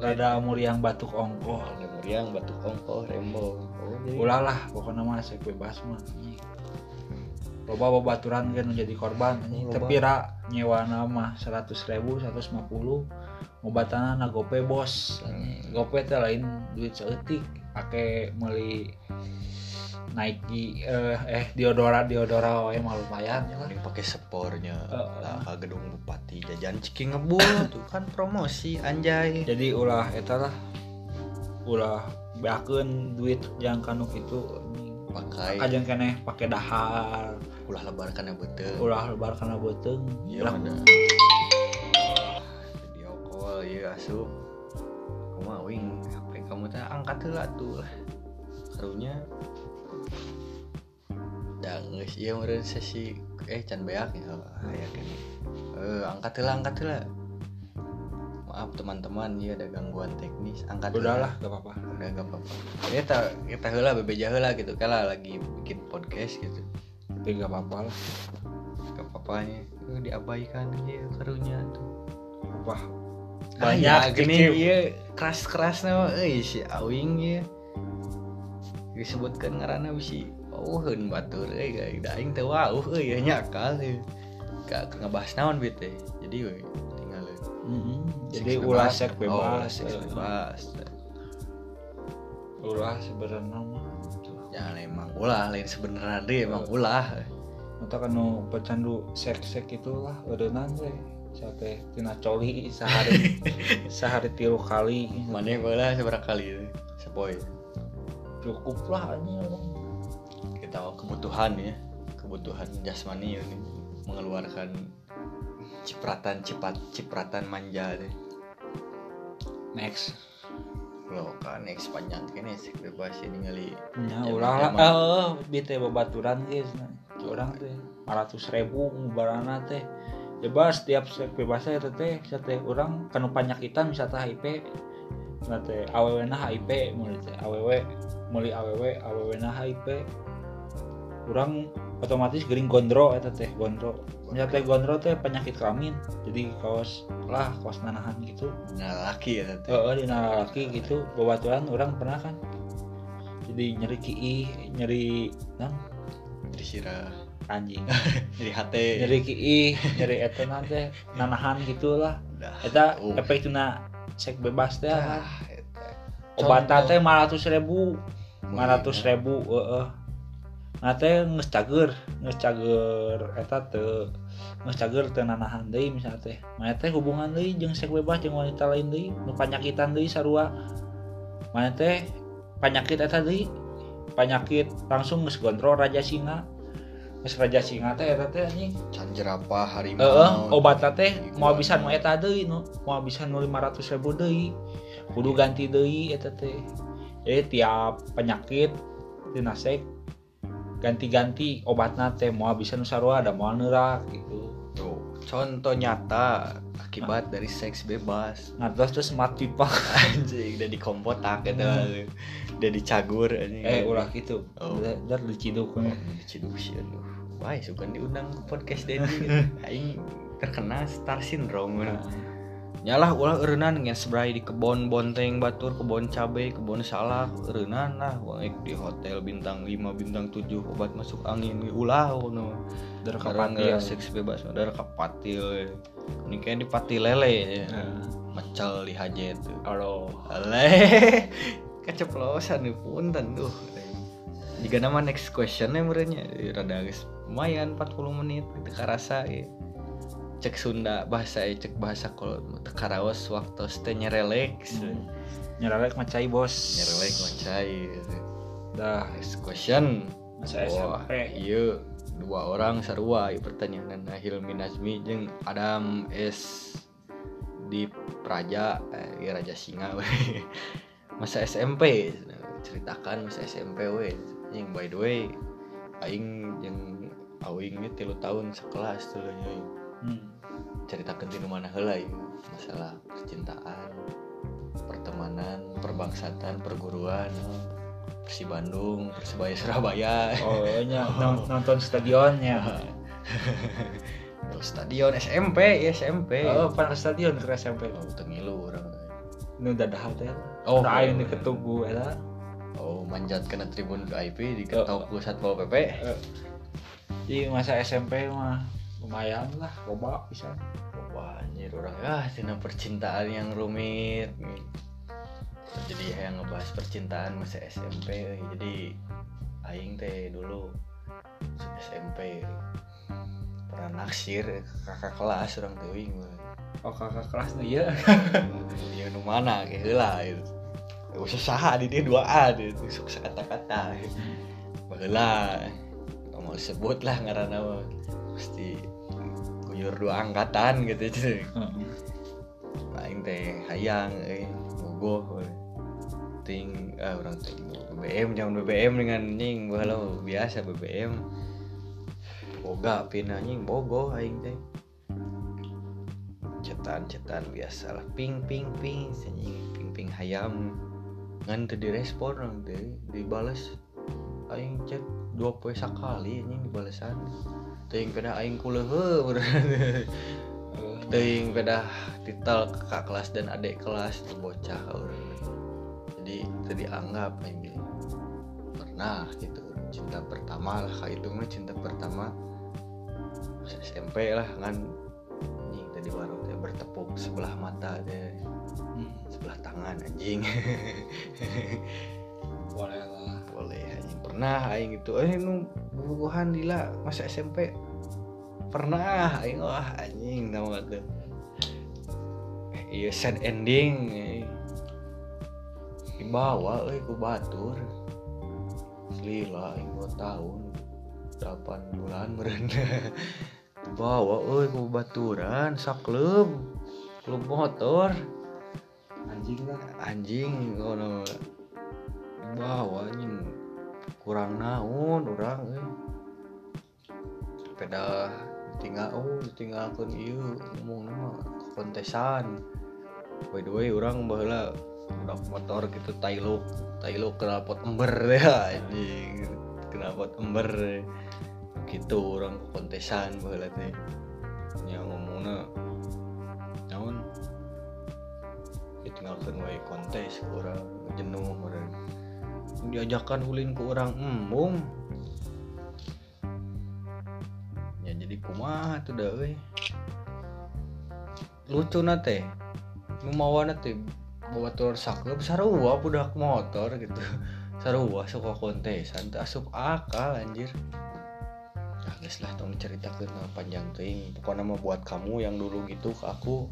rada muriang batuk ongkoh. Ada muriang batu ongkoh rembo. Oh jadi ulah lah pokoknya mah seks bebas mah loba babaturan kan menjadi korban anjing. Loba. tapi ra nyewa nama seratus ribu seratus lima puluh. Ngobatana na gope bos gope teh lain duit seetik pakai meli Nike eh, eh diodora diodora wae mah lumayan ya pakai spornya lah ke gedung bupati jajan ciki ngebul tuh kan promosi anjay. Jadi ulah eta lah ulah beakeun duit yang kanu itu pakai. kajang keneh pakai dahar. Ulah lebar karena betul ulah lebar karena beteng iya ada video call iya asuh kamu wing kamu teh angkat heula tuh lah karunya da geus ieu meureun sesi eh can beak ya. Aya kene eh angkat heula angkat heula. Maaf teman-teman ya ada gangguan teknis angkat udahlah gak apa-apa. Udah gak apa-apa. Kita kita heula bebeja heula gitu kala lagi bikin podcast gitu. Tapi gak apa-apa lah. Gak apa-apanya. Diabaikan aja karunya tuh apa banyak gini. Cicip. iya. Keras keras nama eh si awing ya disebutkan ngarana bisi oh hen batur eh gak daing teu wauh eh ya nyakal eh gak ngebahas naon bete jadi we tinggal Mm-mm. jadi ulah bebas. seks oh, bebas eh, bebas. Ulah sebenarnya mah. Jangan emang ulah lain sebenarnya deh emang ulah. Mata kan pecandu seks seks itulah eureunnan teh sate tina coli sehari. Sehari tilu kali. Mana bola? Seberapa kali itu? Sepoy cukup lah orang. kita kebutuhan ya. Kebutuhan jasmani ini. Mengeluarkan cipratan cipat cipratan manja deh. Next. Lo kan next panjang kan sih bebas ini kali Ya, ulah lah. zaman. Eh, bi teh babaturan guys. Orang teh 400 ribu ngubarana teh. Bebas tiap sek bebasnya teh teh bisa teh orang kanu panyakitan teh HIV. Nah teh awewe na HIV mulai teh awewe mulai awewe awewe na HIV. Orang otomatis gering gondro eta teh gondro. Ya teh gondro teh penyakit kelamin. Jadi kaos lah kaos nanahan gitu. nah laki ya teh Heeh di laki gitu babaturan orang pernah kan. Jadi nyeri kiih, nyeri nang dari sirah anjing. dari hati nyeri kiih, nyeri eta nanti nanahan gitulah. Eta Uh. efek tuna sek bebas teh kan. ah, eta. Obat Contoh. teh 500 ribu, 500 ribu, heeh. Nah teh geus cager, geus cager eta teu geus cager teu nanahan deui misalnya teh. Mana teh hubungan deui jeung seks bebas jeung wanita lain deui, nu panyakitan deui sarua. Mana teh panyakit eta deui. Panyakit langsung geus gondrong raja singa. Geus raja singa teh eta teh anjing. can jerapah harimau Heeh, obat teh mau bisa nu eta deui nu, mau bisa nu 500 ribu deui. Kudu ganti deui eta teh. Jadi tiap penyakit tina sek ganti-ganti obatna teh mau bisa nu sarua ada mau neurak gitu. Contoh nyata akibat dari seks bebas. Ngatos terus mati pak. Anjing udah dikompotak gitu. Udah dicagur anjing. Eh ulah gitu Oh. dar diciduk we. diciduk sih aduh. Wah suka diundang ke podcast Dedi aing terkena star syndrome Nah, nyalah ulah eureunnan ngen sebrai di kebon bonteng batur kebon cabe kebon salak eureunnan lah wae di hotel bintang 5 bintang 7 obat masuk angin ulah no dar karena kapatil. seks bebas udara kapatil. Ini kayak di pati lele. Ya. Nah, macel di hajet tuh. Kalau Ale keceplosan nih punten tuh. Jika nama next question nya merenya rada geus lumayan 40 menit teu karasa ya. Cek Sunda bahasa ya, cek bahasa kalau teu karaos waktu teh nyereleks nyerelek macai bos. Nyerelek macai dah. Next question. Masa Wah, SMP iya. Dua orang sarua ieu pertanyaan nah Hilmi Nazmi jeung Adam S. di Praja eh, Raja Singa we. masa SMP ceritakan masa SMP we. Yang by the way aing yang awing ge tilu tahun sekelas tuh Hmm. ceritakan di mana heula ieu masalah percintaan pertemanan perbangsatan perguruan Persi Bandung Persebaya Surabaya. Oh nya non- nonton stadionnya. Stadion SMP ya SMP oh pernah ke stadion ke SMP oh tengilu orang. Nu dadah teh Oh, oh aing oh. di ketugu eta oh manjat kena tribun VIP diketok ku satpol pp di masa SMP mah lumayan lah loba bisa. Wah anjir orang. Ah tina percintaan yang rumit jadi yang ngebahas percintaan masa SMP jadi aing teh dulu SMP pernah naksir kakak kelas orang we. oh kakak kelas nih ya ya nu mana kayak gitu. Gak usah saha di dia 2A dia sok kata-kata Baheula mau sebut lah ngaranna mah guyur dua angkatan gitu cuy. Aing teh hayang euy bogoh we. ting ah orang teh BBM jangan BBM dengan nying baheula biasa BBM boga pina nying bogoh aing teh. Cetan-cetan biasa lah ping ping ping anjing ping ping hayam ngan teu direspon orang teh dibales. Aing cek dua poe sakali anjing dibalesan teuing peda aing kuleuheuh teuing peda titel kakak kelas dan adik kelas tuh bocah orang jadi itu dianggap aing ge. pernah gitu. Cinta pertama lah kayak itu mah cinta pertama pas SMP lah kan. Anjing tadi baru teh bertepuk sebelah mata teh sebelah tangan anjing. Boleh pernah aing gitu. Eh nu bubuhan dila masa SMP pernah aing wah anjing tau gak tuh iya sad ending eh. dibawa euy ku batur. Lila aing 2 tahun 8 bulan meren dibawa euy ku baturan saklub klub. Motor. Anjing lah. Anjing ngono. Bawa anjing kurang naon orang eh. sepeda tinggal oh ditinggalkan iya ngomong nama kontesan by the way orang bahwa udah motor gitu tailok tailok kenapot ember ya anjing. Kenapot ember. Gitu orang kontesan bahwa teh. Yang ngomongnya naon? Ditinggalkan wae kontes orang jenuh orang diajakan ulin ke orang embung. Ya jadi kumaha tuh dah lucu nate nu mawana teh bawa tur saklep sarua budak motor gitu. Sarua suka kontesan asup akal anjir. Ya geus lah tong ceritakeun mah panjang teuing. Pokoknya mah buat kamu yang dulu gitu ke aku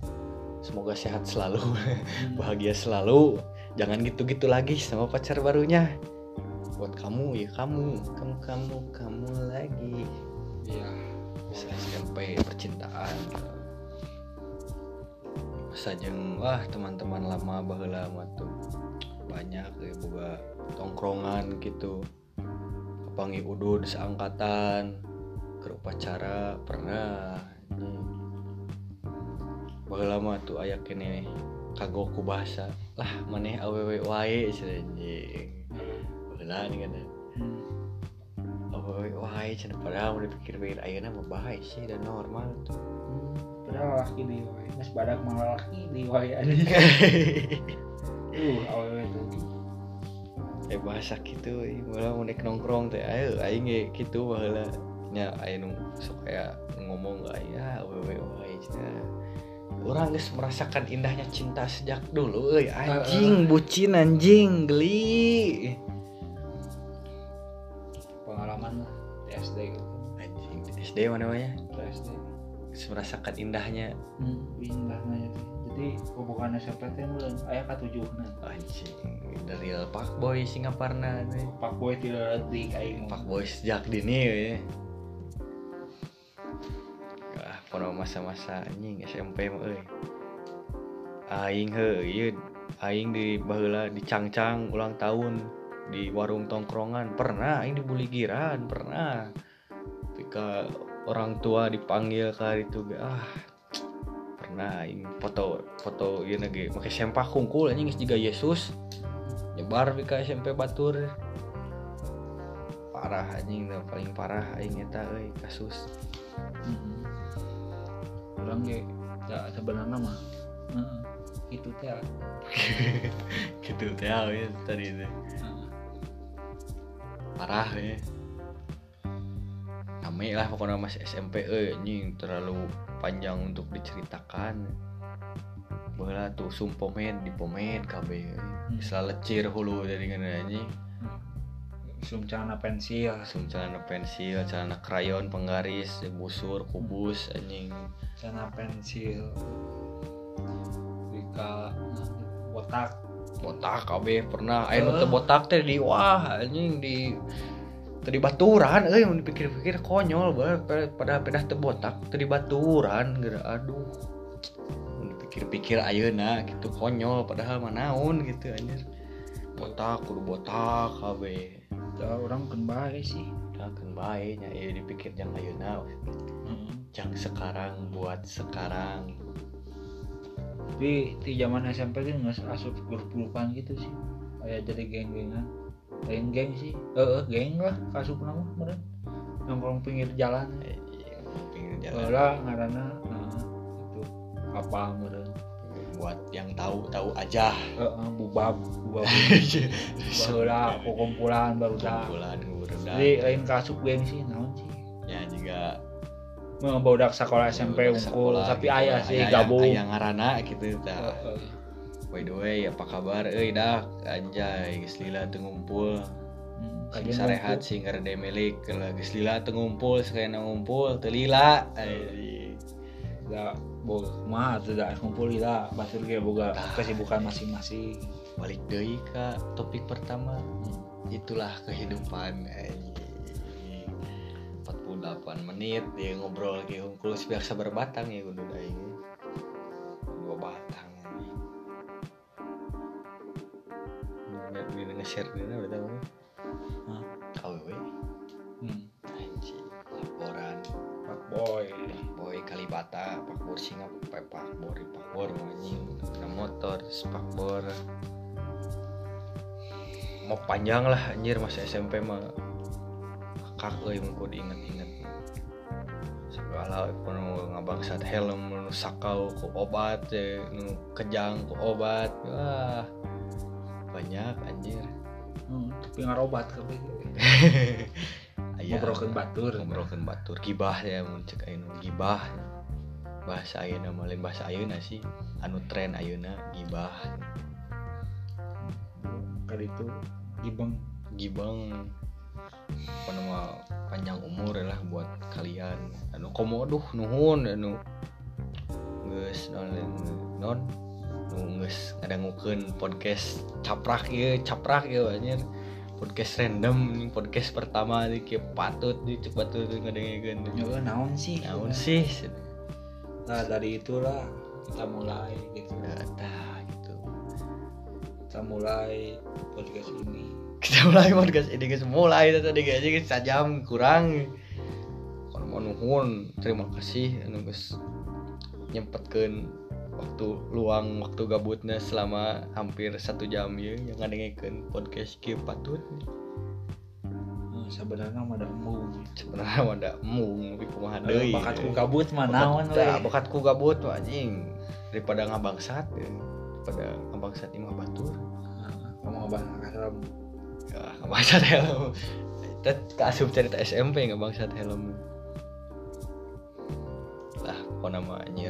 semoga sehat selalu bahagia selalu jangan gitu-gitu lagi sama pacar barunya. Buat kamu ya kamu. Kamu kamu kamu lagi. Iya. Masa SMP percintaan. Masa jeung wah teman-teman lama baheula mah tuh banyak ya boga tongkrongan gitu. Kepangi udud seangkatan ke upacara pernah. Baheula mah tuh aya kene kagok ku bahasa lah maneh awewe wae anjing baheula nih kan Hmm. awewe wae cenah padahal mun dipikir-pikir ayeuna mah bae sih dan normal tuh Padahal laki di wae, mas badak malah laki di wae ada. Uh, awewe tuh. eh bahasa gitu malah mau naik nongkrong teh ayo aing ge gitu baheula nya aya nu sok aya ngomong aya awewe wae cenah orang geus merasakan indahnya cinta sejak dulu euy anjing bucin anjing geli Pengalaman lah di SD gitu. anjing SD mana namanya Di SD. merasakan indahnya Hmm, indah nanya tuh. Jadi hubungan SMP teh mulai aya katujuhna. anjing dari pak boy Singaparna Pak Boy tidak letik aing pak boy sejak dini ya pada masa-masa anjing SMP mah euy aing ieu aing di baheula di cangcang ulang tahun di warung tongkrongan. Pernah aing dibully giran pernah. Ketika orang tua dipanggil ke itu ah pernah aing foto foto ieu ge make sempak kungkul anjing geus Yesus. Nyebar di SMP Batur. Parah anjing paling parah aing eta euy kasus. Hmm. Urang ge ya sebenarnya mah. Heeh. Itu teh. gitu teh ya tadi heeh. parah ya. Rame lah pokoknya masih SMP eh anjing terlalu panjang untuk diceritakan. Bola tuh sumpomen di pomen KB bisa lecir hulu dari kana Sum celana pensil. langsung celana pensil celana krayon penggaris busur kubus anjing. Celana pensil. Dika botak. botak KB pernah. Ayo teu botak teh di wah anjing di tadi baturan. Euy mun dipikir-pikir konyol banget. Pada pedah teu botak tadi baturan geura aduh. Dipikir-pikir ayeuna gitu konyol padahal mah naon gitu anjir. Botak kudu botak KB Da orang kan bae sih. dah kan bae nya ieu dipikir jang ayeuna Heeh. jang sekarang buat sekarang Tapi di zaman SMP kan nggak asup grup-grupan gitu sih. Kayak jadi geng-gengan. Lain geng sih. Eh, geng lah kasup nama meren. Nongkrong pinggir jalan. Eh, iya, pinggir jalan Lah ngaranna nah itu apa meren. Buat yang tahu tahu aja. Heeh, bubab, bubab. Baheula kumpulan baru dah. kumpulan Jadi lain kasup geng sih naon sih. ya juga. Mah bodak sekolah SMP unggul, sekolah tapi gitu, ayah sih gabung. aya ngarana gitu Heeh. by the way apa kabar? Euy dah anjay geus lila teu ngumpul. Hmm, sarehat sing ngarede milik. Kalau geus lila teu ngumpul sakayana ngumpul teu lila. Anjing. da boga. Mah da kumpul lah batur ge boga kesibukan masing-masing. Balik deui ka topik pertama. Itulah kehidupan anjing. 48 menit dia ngobrol lagi hungkul biasa berbatang ya kudu da dua batang anjing. Ini nge-share ini udah tahu Hah? KWW hmm. anjing laporan boy. Boy Kalibata Pak Bor Singa Pak Bor Pak Bor anjing. Motor? Pak Bor. Mau panjang lah anjir masa SMP mah. Kak euy mun diinget-inget segala nu ngabangsat helm nu sakau ku obat teh, nu kejang ku obat. Wah banyak anjir. Hmm, tapi ngarobat kabeh Aya- ngobrolkeun batur. Ngobrolkeun batur. Gibah ya mun cek ayeuna. Gibah. Bahasa ayeuna mah lain bahasa ayeuna sih. Anu tren ayeuna gibah. Kali itu gibeng. Apa nama panjang umur lah buat kalian. Anu komoduh nuhun anu geus non non nu geus ngadangukeun podcast caprak ieu caprak ieu anjir podcast random ini podcast pertama nih kayak patut nih cepat tuh ngadengikeun ya naon sih? Naon sih? Nah dari itulah kita mulai gitu. Nah, gitu. kita mulai podcast ini. Kita mulai podcast ini guys. Mulai tadi guys. Guys sajam kurang. Kalau mau nuhun terima kasih. Anu guys nyempetkeun waktu luang waktu gabutnya selama hampir satu jam ya yang ngadengin podcast ke patut Hmm, sebenarnya mah ada embung sebenarnya ada emung tapi kumaha deui? bakatku gabut mah naon we Bakat- bakatku gabut mah anjing. Daripada ngabangsat ya. daripada ngabangsat imah batur ngomong apa helm. Ya ngabangsat helm. Tet keasup cerita SMP ngabangsat helm nama anjir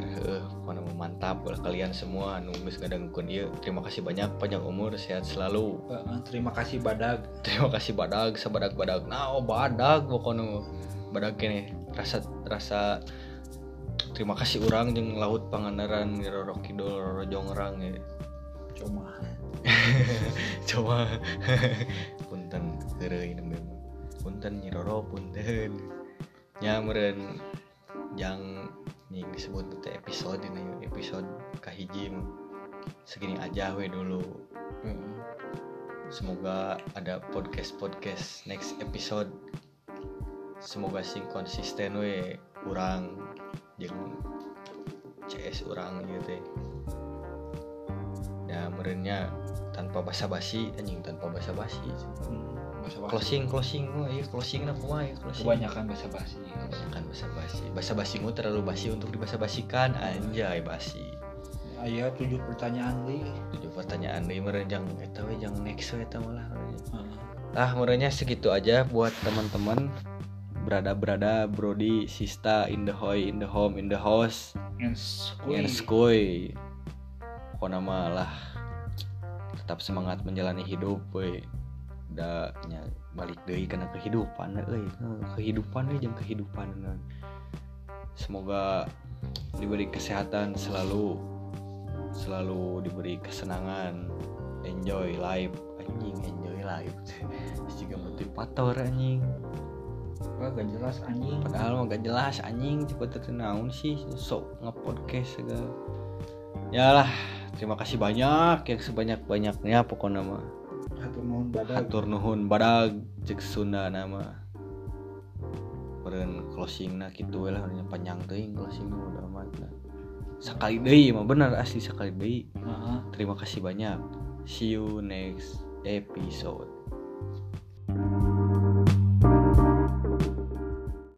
kok nama mantap ulah kalian semua. Nu geus ngadengkeun ieu. Terima kasih banyak panjang umur sehat selalu. Eh, terima kasih badag. Terima kasih badag sabadag badag. Nah oh badag pokoknya badag kene rasa rasa terima kasih orang jeung laut pangandaran Roro Kidul Roro Jongrang ya. Cuma. Coba punten mah. punten Nyi Roro punten. Nya meureun yang yang disebut teh episode ini episode kahiji segini aja we dulu. Semoga ada podcast podcast next episode. Semoga sing konsisten we. Kurang jeung CS orang gitu teh. Ya merenya tanpa basa-basi anjing tanpa basa-basi bahasa closing closing. Oh iya closing nah kumaha ya closing. Kebanyakan bahasa basi. Kebanyakan basa-basi basa-basi mu terlalu basi untuk dibasa-basikan anjay basi. Aya tujuh pertanyaan li. Tujuh pertanyaan deui meureun jang eta we jang next we eta malah Heeh. Ah, murahnya segitu aja buat teman-teman. Berada-berada, Brody, Sista, in the hoy, in the home, in the house, yang skoy. Pokoknya mah lah. Tetap semangat menjalani hidup, we. Da nya balik deui kana kehidupan euy. Heuh, Kehidupan we jeung kehidupan. nah. Semoga diberi kesehatan selalu selalu diberi kesenangan. Enjoy life. Anjing enjoy life. Juga motivator anjing. Wah, gak jelas anjing. Padahal mah gak jelas anjing. Cepet naon sih sok nge-podcast segala. Ya lah terima kasih banyak yang sebanyak banyaknya pokoknya mah hatur nuhun badag. Hatur nuhun badag cek Sunda nama. Meren closing nah gitu we lah nya panjang teuing closing udah amat lah. Sekali deui mah bener asli sekali deui Heeh. terima kasih banyak. See you next episode